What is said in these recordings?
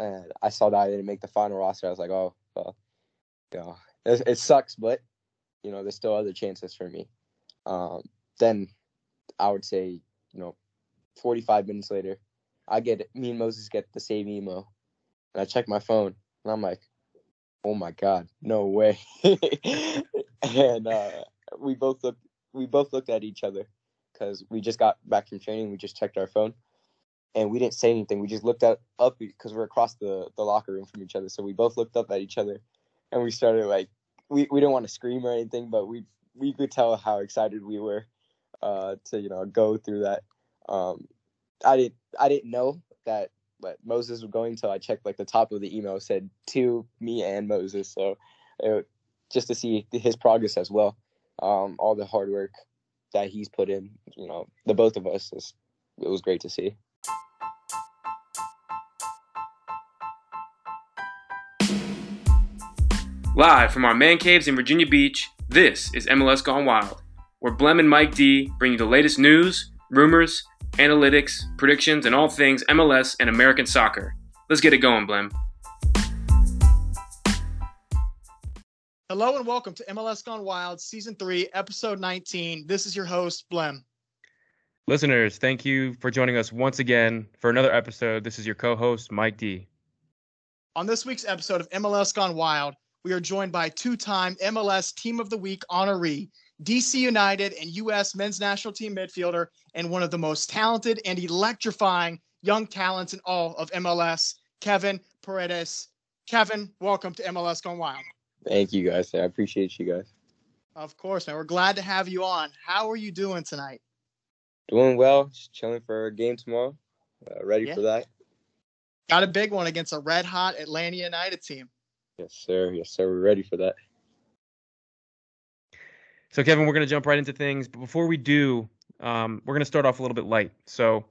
and I saw that I didn't make the final roster. I was like, oh, well, you know, it, it sucks, but you know, there's still other chances for me. Um, then I would say, you know, 45 minutes later, I get. Me and Moses get the same email, and I check my phone, and I'm like, oh my god, no way. and uh, we both looked, we both looked at each other because we just got back from training. We just checked our phone, and we didn't say anything. We just looked up up because we're across the the locker room from each other. So we both looked up at each other, and we started like we we didn't want to scream or anything, but we we could tell how excited we were uh, to you know go through that. Um, I didn't I didn't know that but Moses was going until I checked like the top of the email said to me and Moses. So it, just to see his progress as well, um, all the hard work that he's put in, you know, the both of us, is, it was great to see. Live from our man caves in Virginia Beach, this is MLS Gone Wild, where Blem and Mike D bring you the latest news, rumors, analytics, predictions, and all things MLS and American soccer. Let's get it going, Blem. Hello and welcome to MLS Gone Wild, Season 3, Episode 19. This is your host, Blem. Listeners, thank you for joining us once again for another episode. This is your co host, Mike D. On this week's episode of MLS Gone Wild, we are joined by two time MLS Team of the Week honoree, DC United and U.S. men's national team midfielder, and one of the most talented and electrifying young talents in all of MLS, Kevin Paredes. Kevin, welcome to MLS Gone Wild. Thank you guys. I appreciate you guys. Of course, man. We're glad to have you on. How are you doing tonight? Doing well. Just chilling for a game tomorrow. Uh, ready yeah. for that. Got a big one against a red hot Atlanta United team. Yes, sir. Yes, sir. We're ready for that. So, Kevin, we're going to jump right into things. But before we do, um, we're going to start off a little bit light. So,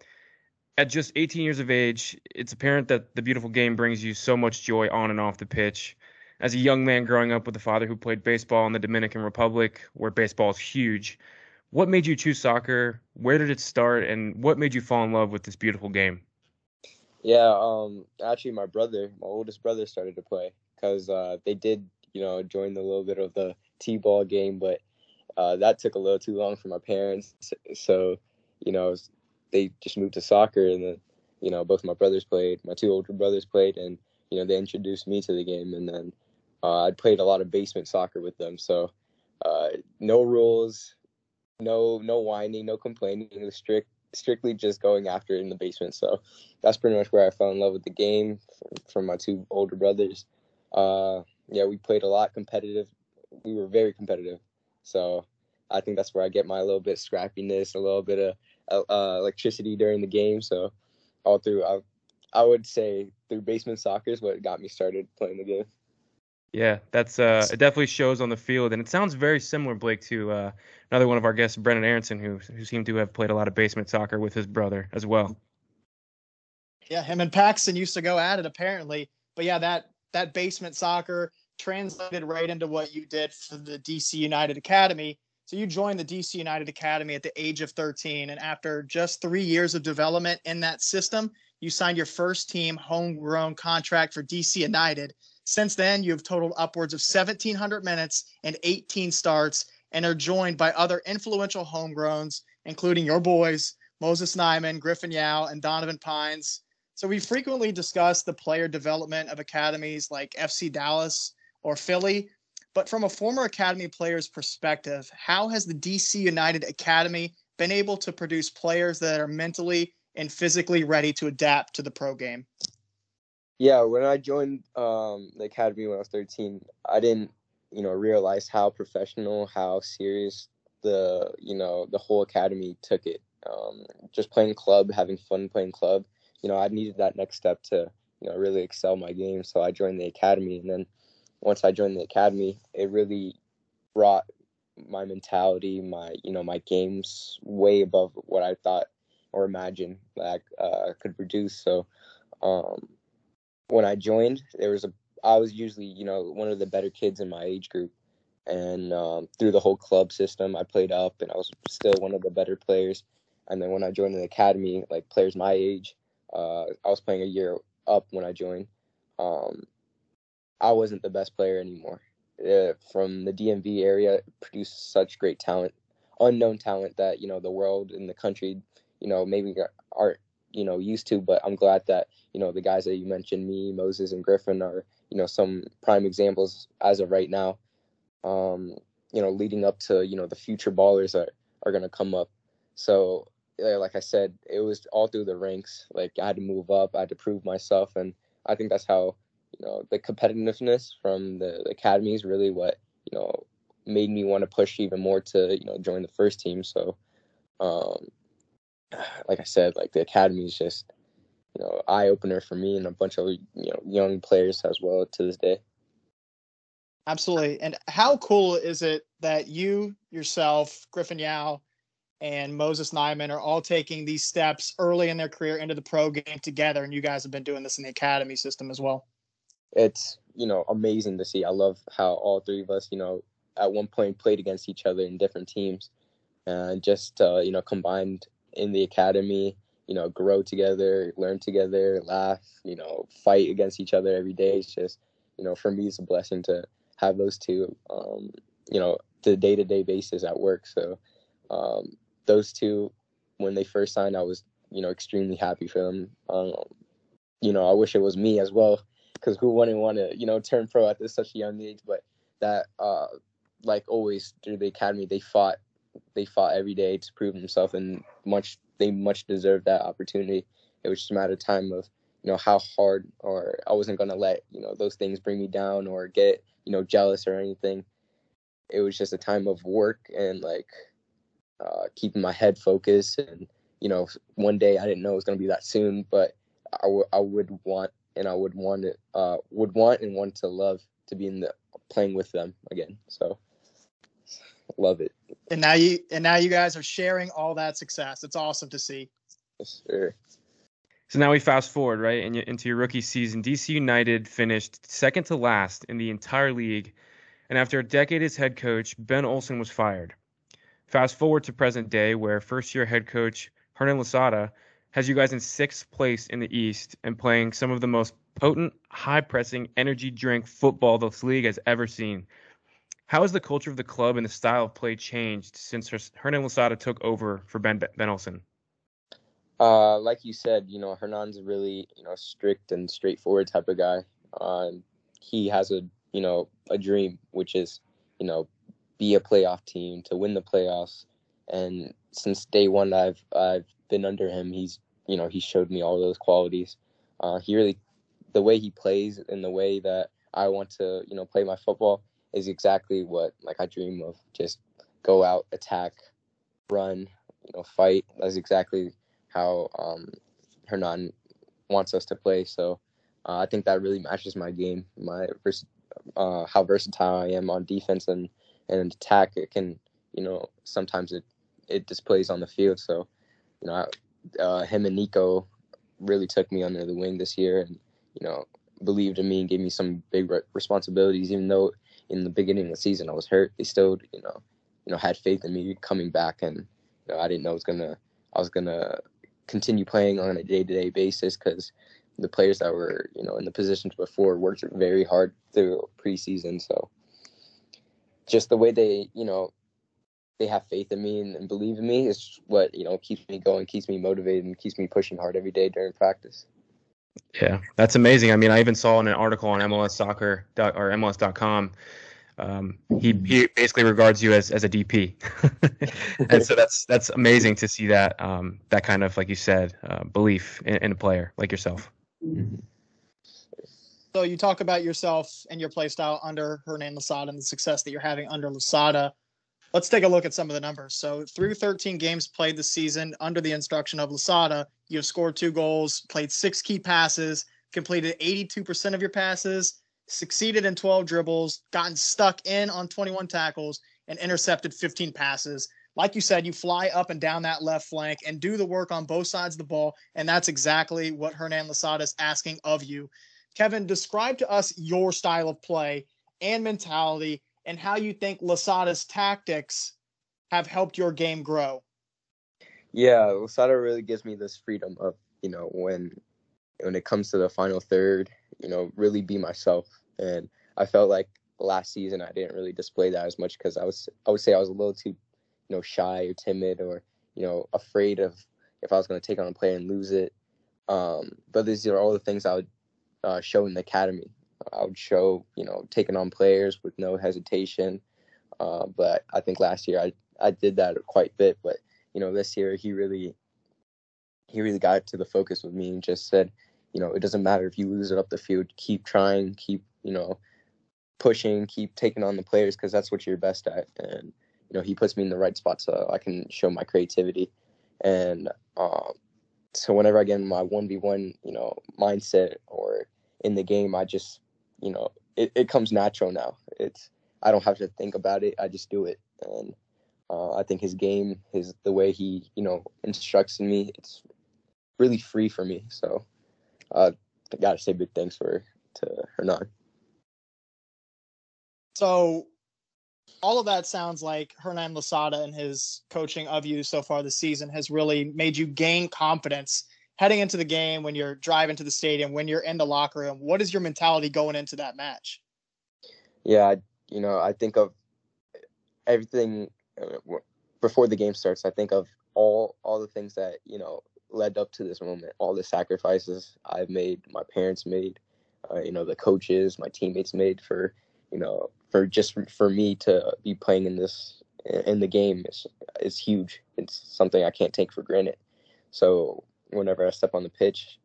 at just 18 years of age, it's apparent that the beautiful game brings you so much joy on and off the pitch. As a young man growing up with a father who played baseball in the Dominican Republic, where baseball is huge, what made you choose soccer? Where did it start? And what made you fall in love with this beautiful game? Yeah, um, actually, my brother, my oldest brother, started to play because uh, they did, you know, join a little bit of the t-ball game, but uh, that took a little too long for my parents. So, you know, they just moved to soccer, and then, you know, both my brothers played. My two older brothers played, and you know, they introduced me to the game, and then uh, I played a lot of basement soccer with them. So, uh, no rules, no no whining, no complaining. It was strict, strictly just going after it in the basement. So, that's pretty much where I fell in love with the game from my two older brothers. Uh, yeah, we played a lot competitive. We were very competitive. So I think that's where I get my little bit of scrappiness, a little bit of uh, uh, electricity during the game. So all through, I, I would say through basement soccer is what got me started playing the game. Yeah, that's uh, it definitely shows on the field, and it sounds very similar, Blake, to uh, another one of our guests, Brenden Aaronson, who who seemed to have played a lot of basement soccer with his brother as well. Yeah, him and Paxten used to go at it apparently, but yeah, that that basement soccer translated right into what you did for the DC United Academy. So you joined the DC United Academy at the age of 13, and after just three years of development in that system, you signed your first team homegrown contract for DC United. Since then, you have totaled upwards of 1,700 minutes and 18 starts, and are joined by other influential homegrowns, including your boys, Moses Nyeman, Griffin Yow, and Donovan Pines. So we frequently discuss the player development of academies like FC Dallas or Philly. But from a former Academy player's perspective, how has the DC United Academy been able to produce players that are mentally and physically ready to adapt to the pro game? Yeah, when I joined um, the academy when I was 13, I didn't, you know, realize how professional, how serious the, you know, the whole academy took it. Um, just playing club, having fun playing club. You know, I needed that next step to, you know, really excel my game. So I joined the academy, and then once I joined the academy, it really brought my mentality, my you know my games way above what I thought or imagined that I uh, could produce. So um, when I joined, there was a I was usually you know one of the better kids in my age group, and um, through the whole club system, I played up, and I was still one of the better players. And then when I joined the academy, like players my age, uh, I was playing a year up when I joined, um, I wasn't the best player anymore. Uh, from the DMV area, produced such great talent, unknown talent that you know the world and the country, you know, maybe aren't you know used to. But I'm glad that you know the guys that you mentioned, me, Moses, and Griffin, are you know some prime examples as of right now. Um, you know, leading up to you know the future ballers that are gonna come up. So like I said, it was all through the ranks. Like I had to move up, I had to prove myself, and I think that's how you know the competitiveness from the, academy is really what you know made me want to push even more to you know join the first team. So, um, like I said, like the academy is just you know eye opener for me and a bunch of you know young players as well to this day. Absolutely. And how cool is it that you yourself, Griffin Yow, and Moses Nyeman are all taking these steps early in their career into the pro game together, and you guys have been doing this in the academy system as well. It's you know amazing to see. I love how all three of us, you know, at one point played against each other in different teams, and just uh, you know combined in the academy. You know, grow together, learn together, laugh. You know, fight against each other every day. It's just you know for me it's a blessing to have those two. Um, you know, the day to day basis at work. So um, those two, when they first signed, I was you know extremely happy for them. Um, you know, I wish it was me as well, because who wouldn't want to you know turn pro at this such a young age? But that, uh, like always through the academy, they fought, they fought every day to prove themselves, and much they much deserved that opportunity. It was just a matter of time of you know how hard, or I wasn't gonna let you know those things bring me down or get you know jealous or anything. It was just a time of work and like uh, keeping my head focused. And you know, one day I didn't know it was going to be that soon, but I, w- I would want and I would want it, uh, would want and want to love to be in the playing with them again. So love it. And now you and now you guys are sharing all that success. It's awesome to see. Yes, sir. So now we fast forward right and into your rookie season. DC United finished second to last in the entire league, and after a decade as head coach, Ben Olsen was fired. Fast forward to present day, where first year head coach Hernan Losada has you guys in sixth place in the East and playing some of the most potent, high pressing, energy drink football this league has ever seen. How has the culture of the club and the style of play changed since Hernan Losada took over for Ben Benelson? Uh, like you said, you know, Hernan's a really, you know, strict and straightforward type of guy. Uh, he has a, you know, a dream, which is, you know, be a playoff team, to win the playoffs. And since day one, I've I've been under him. He's you know he showed me all those qualities. Uh, he really, the way he plays and the way that I want to you know play my football is exactly what like I dream of. Just go out, attack, run, you know, fight. That's exactly how um, Hernan wants us to play. So uh, I think that really matches my game, my uh, how versatile I am on defense and and attack it can you know sometimes it it displays on the field. So you know uh, him and nico really took me under the wing this year and you know believed in me and gave me some big re- responsibilities. Even though in the beginning of the season i was hurt they still you know you know had faith in me coming back and you know i didn't know I was gonna i was gonna continue playing on a day-to-day basis because the players that were you know in the positions before worked very hard through preseason. So just the way they, you know, they have faith in me and, and, believe in me is what you know keeps me going, keeps me motivated, and keeps me pushing hard every day during practice. Yeah, that's amazing. I mean, I even saw in an article on MLS Soccer or MLS.com. Um, he he basically regards you as, as a DP, and so that's that's amazing to see that um, that kind of like you said uh, belief in, in, a player like yourself. Mm-hmm. So you talk about yourself and your play style under Hernan Losada and the success that you're having under Losada. Let's take a look at some of the numbers. So through 13 games played this season under the instruction of Losada, you have scored two goals, played six key passes, completed 82% of your passes, succeeded in 12 dribbles, gotten stuck in on 21 tackles, and intercepted 15 passes. Like you said, you fly up and down that left flank and do the work on both sides of the ball. And that's exactly what Hernan Losada is asking of you. Kevin, describe to us your style of play and mentality and how you think Losada's tactics have helped your game grow. Yeah, Losada really gives me this freedom of, you know, when when it comes to the final third, you know, really be myself. And I felt like last season I didn't really display that as much because I was I would say I was a little too, you know, shy or timid or you know afraid of if I was going to take on a player and lose it. Um, but these are all the things I would uh, show in the academy. I would show you know taking on players with no hesitation. Uh, but I think last year I I did that quite a bit. But you know this year he really he really got to the focus with me and just said, you know, it doesn't matter if you lose it up the field, keep trying, keep you know pushing, keep taking on the players because that's what you're best at. And you know, he puts me in the right spot so I can show my creativity. And um, so whenever I get in my one v one, you know, mindset or in the game, I just, you know, it, it comes natural now. It's I don't have to think about it. I just do it. And uh, I think his game, his the way he, you know, instructs me, it's really free for me. So uh, I gotta say big thanks for to Hernan. So all of that sounds like Hernan Losada and his coaching of you so far this season has really made you gain confidence heading into the game when you're driving to the stadium, when you're in the locker room. What is your mentality going into that match? Yeah, you know, I think of everything uh, before the game starts. I think of all all the things that you know led up to this moment, all the sacrifices I've made, my parents made, uh, you know, the coaches, my teammates made for you know for just for me to be playing in this in the game is is huge. It's something I can't take for granted. So whenever I step on the pitch,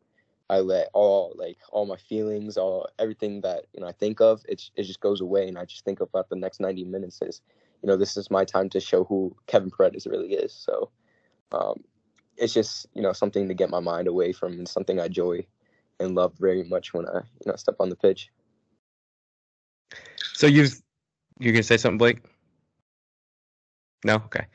I let all like all my feelings, all everything that you know I think of, it it just goes away, and I just think about the next 90 minutes as you know this is my time to show who Kevin Paredes really is. So um, it's just you know something to get my mind away from, and something I enjoy and love very much when I you know step on the pitch. So you've you're gonna say something, Blake? No, okay.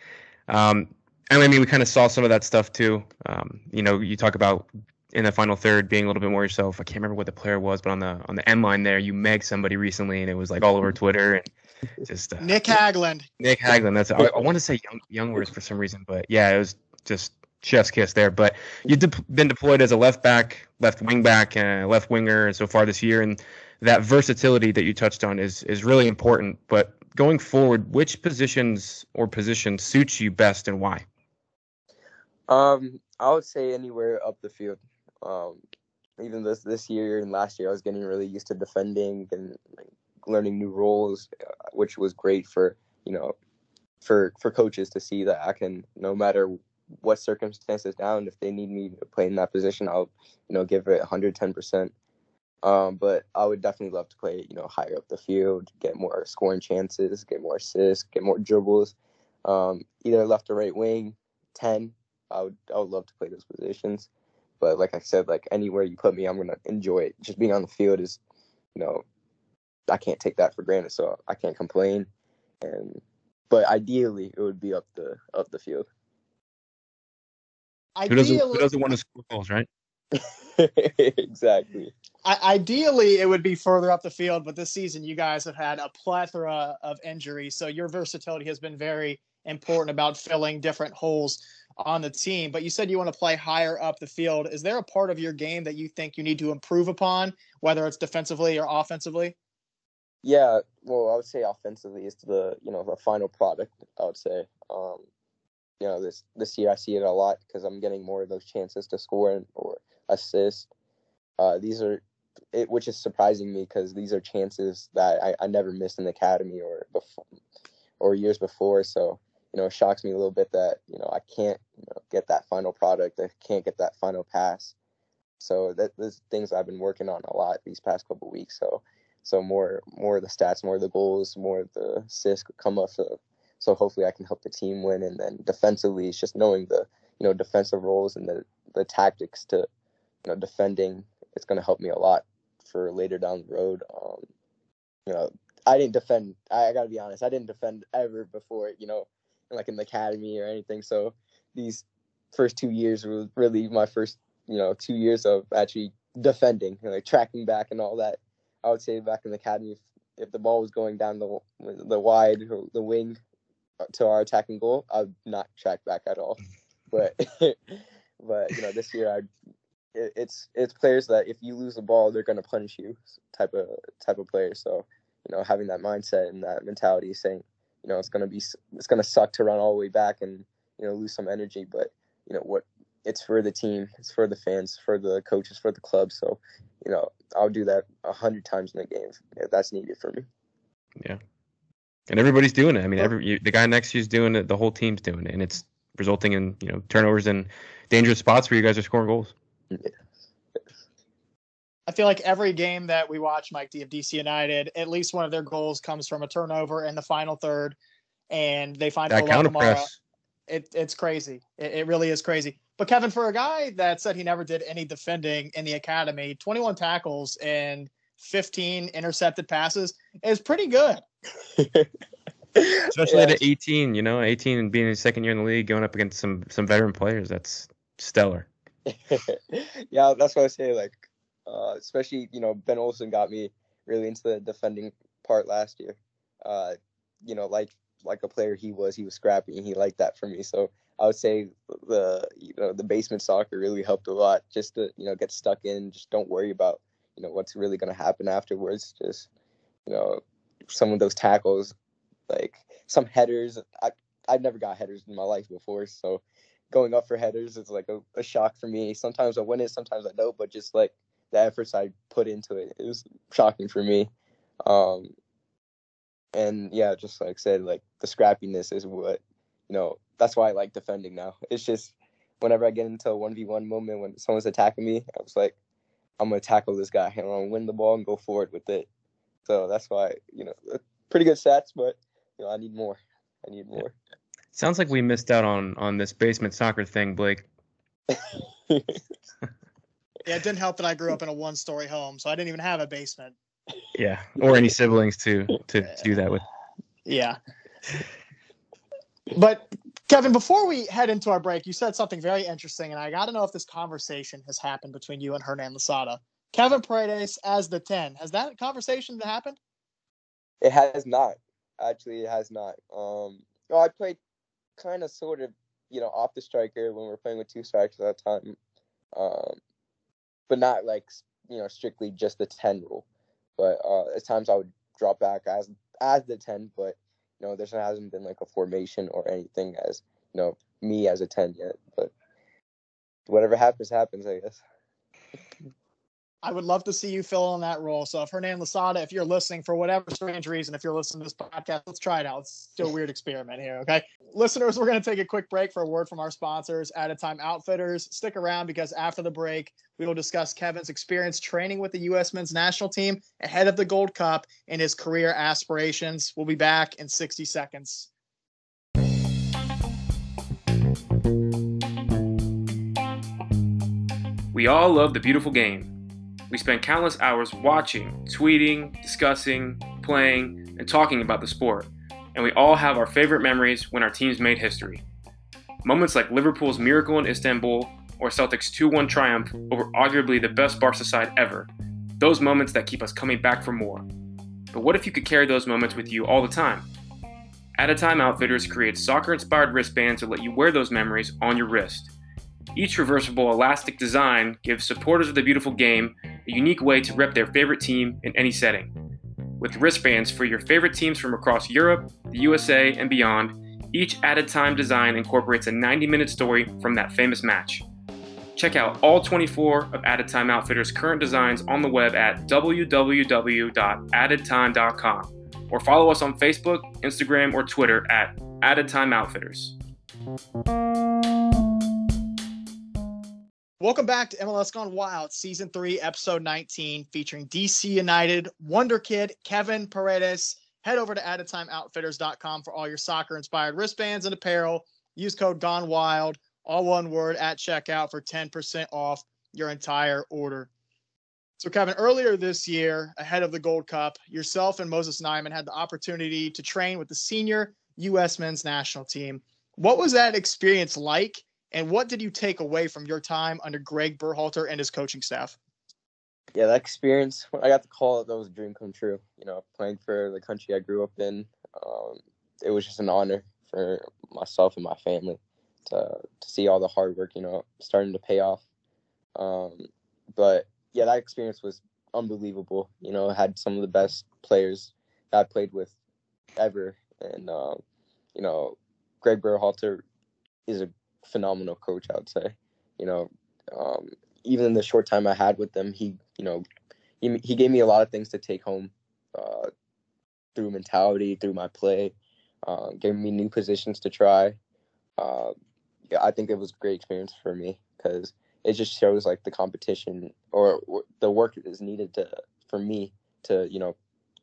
Um, I mean, we kind of saw some of that stuff too. Um, you know, you talk about in the final third being a little bit more yourself. I can't remember what the player was, but on the on the end line there, you meg somebody recently, and it was like all over Twitter and just uh, Nick Hagglund. Nick Hagglund. That's I, I want to say young young words for some reason, but yeah, it was just chef's kiss there. But you've de- been deployed as a left back, left wing back, left winger so far this year, and that versatility that you touched on is is really important. But going forward, which positions or positions suits you best and why? Um, I would say anywhere up the field. Um, even this this year and last year, I was getting really used to defending and learning new roles, uh, which was great for you know for for coaches to see that I can no matter what circumstances down if they need me to play in that position, I'll you know give it 110 percent. Um, but I would definitely love to play, you know, higher up the field, get more scoring chances, get more assists, get more dribbles. Um, either left or right wing, ten. I would I would love to play those positions. But like I said, like anywhere you put me, I'm gonna enjoy it. Just being on the field is, you know, I can't take that for granted, so I can't complain. And but ideally, it would be up the up the field. Who doesn't, who doesn't want to score goals, right? exactly. I, ideally, it would be further up the field, but this season you guys have had a plethora of injuries, so your versatility has been very important about filling different holes on the team. But you said you want to play higher up the field. Is there a part of your game that you think you need to improve upon, whether it's defensively or offensively? Yeah, well, I would say offensively is the you know the final product. I would say, um, you know, this this year I see it a lot because I'm getting more of those chances to score or assist. Uh, these are it, which is surprising me because these are chances that I, I never missed in the academy or before or years before. So you know, it shocks me a little bit that you know I can't you know, get that final product. I can't get that final pass. So that those things I've been working on a lot these past couple weeks. So so more more of the stats, more of the goals, more of the assists come up. So so hopefully I can help the team win. And then defensively, it's just knowing the you know defensive roles and the the tactics to you know defending. It's going to help me a lot for later down the road. Um, you know, I didn't defend. I, I got to be honest. I didn't defend ever before. You know, like in the academy or anything. So these first two years were really my first, you know, two years of actually defending, you know, like tracking back and all that. I would say back in the academy, if, if the ball was going down the the wide the wing to our attacking goal, I'd not track back at all. But but you know, this year I it, it's it's players that if you lose the ball, they're gonna punish you type of type of player. So you know, having that mindset and that mentality, saying you know it's gonna be it's gonna suck to run all the way back and you know lose some energy, but you know what it's for the team, it's for the fans, for the coaches, for the club. So, you know, I'll do that a hundred times in a game if that's needed for me. Yeah, and everybody's doing it. I mean, every you, the guy next to you is doing it. The whole team's doing it, and it's resulting in you know turnovers and dangerous spots where you guys are scoring goals. I feel like every game that we watch, Mike D of DC United, at least one of their goals comes from a turnover in the final third, and they find that counter press. It, it's crazy. It, it really is crazy. But Kevin, for a guy that said he never did any defending in the academy, 21 tackles and 15 intercepted passes is pretty good. Especially yeah. at 18, you know, 18 and being in his second year in the league, going up against some some veteran players, that's stellar. yeah, that's what I say. Like, uh, especially you know, Ben Olsen got me really into the defending part last year. Uh, you know, like like a player he was, he was scrappy, and he liked that for me. So I would say the you know the basement soccer really helped a lot. Just to you know get stuck in, just don't worry about you know what's really going to happen afterwards. Just you know some of those tackles, like some headers. I I've never got headers in my life before, so going up for headers is like a, a shock for me. Sometimes I win it, sometimes I don't, but just like the efforts I put into it, it was shocking for me. Um, and yeah, just like said, like the scrappiness is what you know. That's why I like defending now. It's just whenever I get into a one v one moment when someone's attacking me, I was like, I'm gonna tackle this guy and I'm gonna win the ball and go forward with it. So that's why you know, pretty good stats, but you know, I need more. I need more. Sounds like we missed out on on this basement soccer thing, Blake. yeah, it didn't help that I grew up in a one story home, so I didn't even have a basement. Yeah, or any siblings to to do that with. Yeah. But Kevin, before we head into our break, you said something very interesting, and I got to know if this conversation has happened between you and Hernan Losada. Kevin Paredes as the 10. Has that conversation happened? It has not. Actually, it has not. Um, well, I played kind of sort of, you know, off the striker when we are playing with two strikers at that time. Um, but not like, you know, strictly just the 10 rule. But uh, at times I would drop back as as the 10, but you know, there hasn't been like a formation or anything as you know me as a ten yet. But whatever happens, happens. I guess. I would love to see you fill in that role. So if Hernan Losada, if you're listening for whatever strange reason, if you're listening to this podcast, let's try it out. It's still a weird experiment here. Okay. Listeners, we're going to take a quick break for a word from our sponsors, Added Time Outfitters. Stick around because after the break, we will discuss Kevin's experience training with the U.S. men's national team ahead of the Gold Cup and his career aspirations. We'll be back in 60 seconds. We all love the beautiful game we spend countless hours watching, tweeting, discussing, playing, and talking about the sport, and we all have our favorite memories when our teams made history. Moments like Liverpool's miracle in Istanbul or Celtic's 2 1 triumph over arguably the best Barca side ever. Those moments that keep us coming back for more. But what if you could carry those moments with you all the time? Added Time Outfitters creates soccer inspired wristbands to let you wear those memories on your wrist. Each reversible elastic design gives supporters of the beautiful game a unique way to rep their favorite team in any setting. With wristbands for your favorite teams from across Europe, the USA, and beyond, each added time design incorporates a 90 minute story from that famous match. Check out all 24 of Added Time Outfitters' current designs on the web at www.addedtime.com or follow us on Facebook, Instagram, or Twitter at Added Time Outfitters. Welcome back to MLS Gone Wild, Season 3, Episode 19, featuring DC United Wonder Kid Kevin Paredes. Head over to addedtimeoutfitters.com for all your soccer inspired wristbands and apparel. Use code Gone Wild, all one word, at checkout for 10% off your entire order. So, Kevin, earlier this year, ahead of the Gold Cup, yourself and Moses Nyeman had the opportunity to train with the senior U.S. men's national team. What was that experience like? And what did you take away from your time under Greg Berhalter and his coaching staff? Yeah, that experience, I got the call that was a dream come true. You know, playing for the country I grew up in, um, it was just an honor for myself and my family to to see all the hard work, you know, starting to pay off. Um, but yeah, that experience was unbelievable. You know, had some of the best players that I played with ever, and uh, you know, Greg Berhalter is a phenomenal coach. I would say. You know, um, even in the short time I had with them, he you know, he he gave me a lot of things to take home uh, through mentality, through my play, uh, gave me new positions to try. Uh, yeah, I think it was a great experience for me because it just shows like the competition or the work that is needed to for me to you know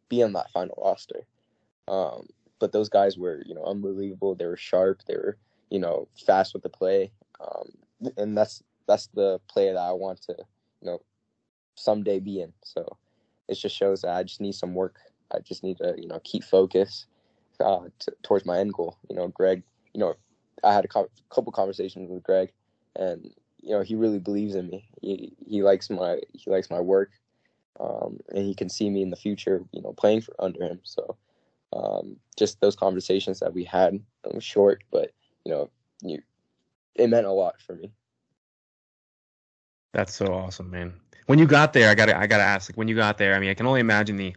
be on that final roster. Um, but those guys were you know unbelievable. They were sharp. They were you know fast with the play, um, and that's that's the play that I want to you know someday be in. So it just shows that I just need some work. I just need to you know keep focus uh, t- towards my end goal. You know, Greg. You know, I had a co- couple conversations with Greg, and you know he really believes in me. He he likes my he likes my work, um, and he can see me in the future. You know, playing for under him. So um, just those conversations that we had, short, but you know, you, it meant a lot for me. That's so awesome, man. When you got there, I gotta I gotta ask, like when you got there, I mean, I can only imagine the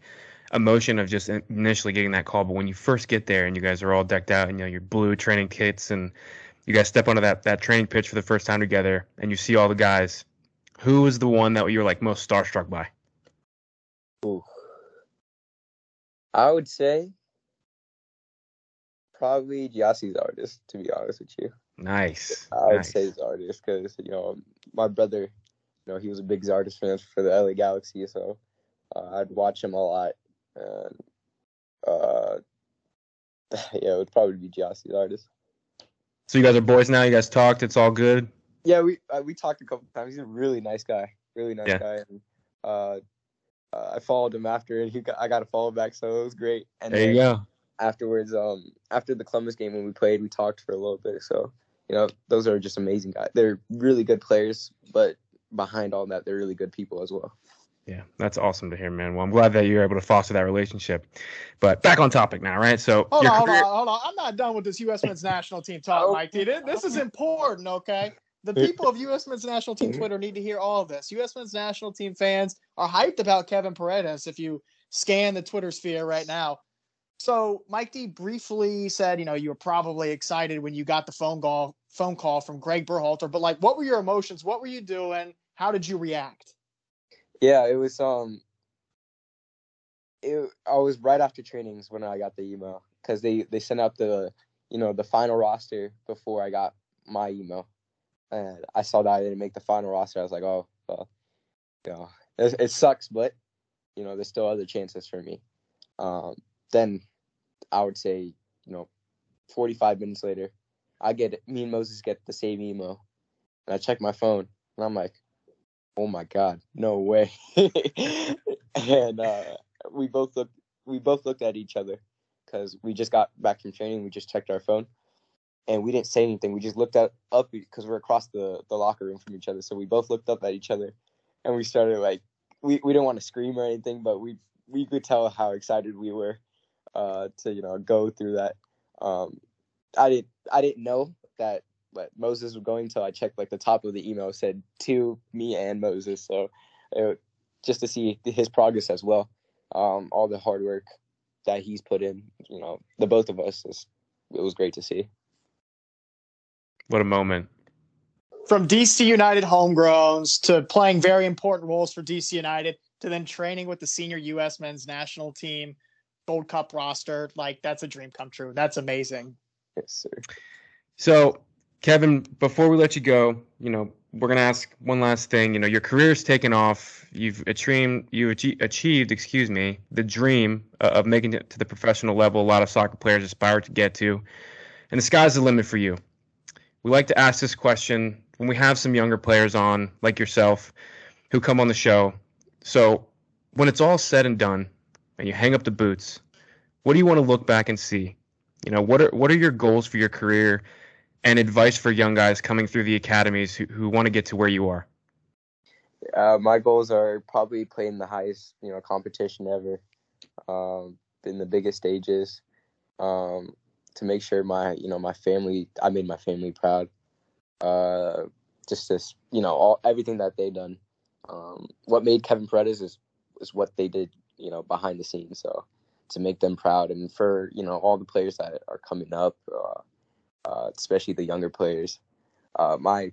emotion of just initially getting that call, but when you first get there and you guys are all decked out and you know your blue training kits and you guys step onto that that training pitch for the first time together and you see all the guys, who was the one that you were like most starstruck by? Ooh. I would say probably Gyasi Zardes, to be honest with you. Nice. I would nice. say Zardes because you know my brother, you know he was a big Zardes fan for the LA Galaxy, so uh, I'd watch him a lot, and uh, yeah, it would probably be Gyasi Zardes. So you guys are boys now. You guys talked. It's all good. Yeah, we uh, we talked a couple times. He's a really nice guy, really nice Yeah. guy, and uh, uh, I followed him after, and he got, I got a follow back, so it was great. And There you go. Afterwards, um, after the Columbus game when we played, we talked for a little bit. So you know, those are just amazing guys. They're really good players, but behind all that, they're really good people as well. Yeah, that's awesome to hear, man. Well, I'm glad that you're able to foster that relationship. But back on topic now, right? So Hold your on, hold on, hold on. I'm not done with this U.S. men's national team talk, Oh. Mike. T. This this is important, okay? The people of U.S. men's national team Twitter need to hear all of this. U.S. men's national team fans are hyped about Kevin Paredes. If you scan the Twitter sphere right now, so Mike D briefly said, you know, you were probably excited when you got the phone call phone call from Greg Berhalter, but like, what were your emotions? What were you doing? How did you react? Yeah, it was um, it I was right after trainings when I got the email because they they sent out the you know the final roster before I got my email, and I saw that I didn't make the final roster. I was like, oh, well, you know, it, it sucks, but you know, there's still other chances for me. Um, then I would say, you know, 45 minutes later, I get. Me and Moses get the same email, and I check my phone, and I'm like, oh my god, no way. and uh, we both looked, we both looked at each other because we just got back from training. We just checked our phone, and we didn't say anything. We just looked at, up because we're across the the locker room from each other. So we both looked up at each other, and we started like, we we didn't want to scream or anything, but we we could tell how excited we were uh, to you know go through that. Um, I didn't I didn't know that but Moses was going till I checked like the top of the email said to me and Moses. So it, just to see his progress as well, um, all the hard work that he's put in, you know, the both of us, is, it was great to see. what a moment. from DC United homegrowns to playing very important roles for DC United to then training with the senior U.S. men's national team, Gold Cup roster. Like, that's a dream come true. That's amazing. Yes, sir. So, Kevin, before we let you go, you know, we're gonna ask one last thing. You know, your career's taken off. You've achieved, you achieved, excuse me, the dream of making it to the professional level. A lot of soccer players aspire to get to, and the sky's the limit for you. We like to ask this question when we have some younger players on, like yourself, who come on the show. So, when it's all said and done, and you hang up the boots, what do you want to look back and see? You know, what are what are your goals for your career? and advice for young guys coming through the academies who, who want to get to where you are? Uh, my goals are probably playing the highest, you know, competition ever, um, in the biggest stages, um, to make sure my, you know, my family, I made my family proud, uh, just this, you know, all everything that they done. Um, what made Kevin Paredes is is what they did, you know, behind the scenes. So to make them proud, and for you know all the players that are coming up, uh, uh, especially the younger players, uh, my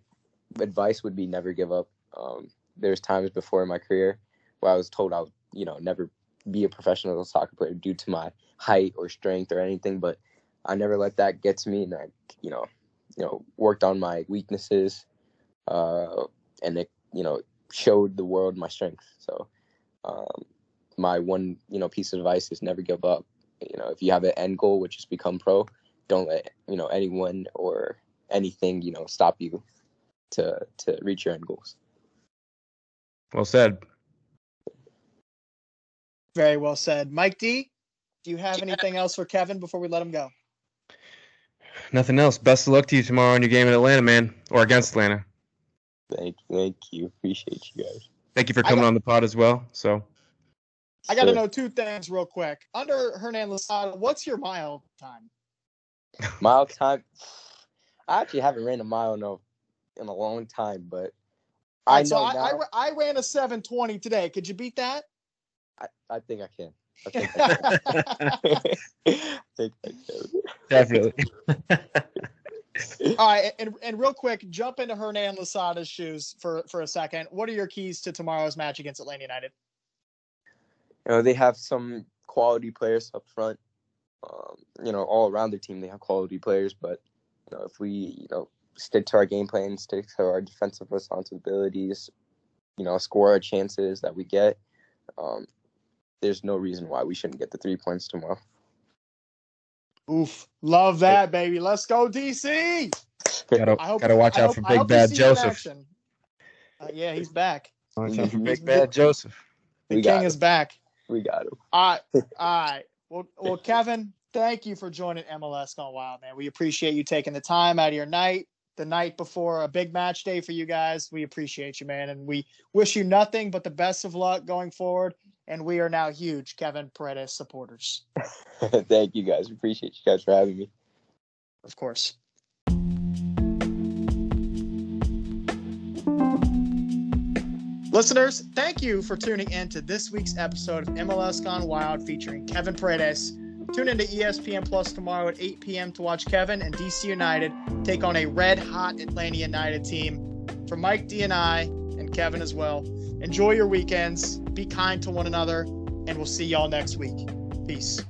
advice would be never give up. Um, there's times before in my career where I was told I would, you know, never be a professional soccer player due to my height or strength or anything, but I never let that get to me, and I, you know, you know, worked on my weaknesses, uh, and it, you know, showed the world my strength. So, um, my one, you know, piece of advice is never give up. You know, if you have an end goal, which is become pro, don't let you know anyone or anything, you know, stop you to to reach your end goals. Well said. Very well said. Mike D, do you have anything else for Kevin before we let him go? Nothing else. Best of luck to you tomorrow in your game in Atlanta, man, or against Atlanta. Thank you, thank you. Appreciate you guys. Thank you for coming got- on the pod as well. So I got to know two things real quick. Under Hernan Losada, what's your mile time? Mile time. I actually haven't ran a mile in a in a long time, but I right, know so I, now. I, I ran a 720 today. Could you beat that? I, I think I can. I think I can. I think I can. definitely. All right, and, and real quick, jump into Hernan Losada's shoes for, for a second. What are your keys to tomorrow's match against Atlanta United? You know, they have some quality players up front. Um, you know, all around their team they have quality players, but you know, if we, you know, stick to our game plan, stick to our defensive responsibilities, you know, score our chances that we get, um, there's no reason why we shouldn't get the three points tomorrow. Oof, love that, baby. Let's go, DC. gotta I hope, gotta watch I out hope- for I Big Bad see you in Josef. Uh, yeah, he's back. Watch out for. Big Bad Josef. The We king is back. We got him. All right, all right. Well, well, Kevin, thank you for joining MLS Gone Wild, man. We appreciate you taking the time out of your night, the night before a big match day for you guys. We appreciate you, man, and we wish you nothing but the best of luck going forward. And we are now huge Kevin Paredes supporters, Thank you guys. We appreciate you guys for having me. of course. Listeners, thank you for tuning in to this week's episode of MLS Gone Wild featuring Kevin Paredes. Tune into E ESPN Plus tomorrow at 8 p.m. to watch Kevin and DC United take on a red hot Atlanta United team. For Mike D and I, and Kevin as well, enjoy your weekends, be kind to one another, and we'll see y'all next week. Peace.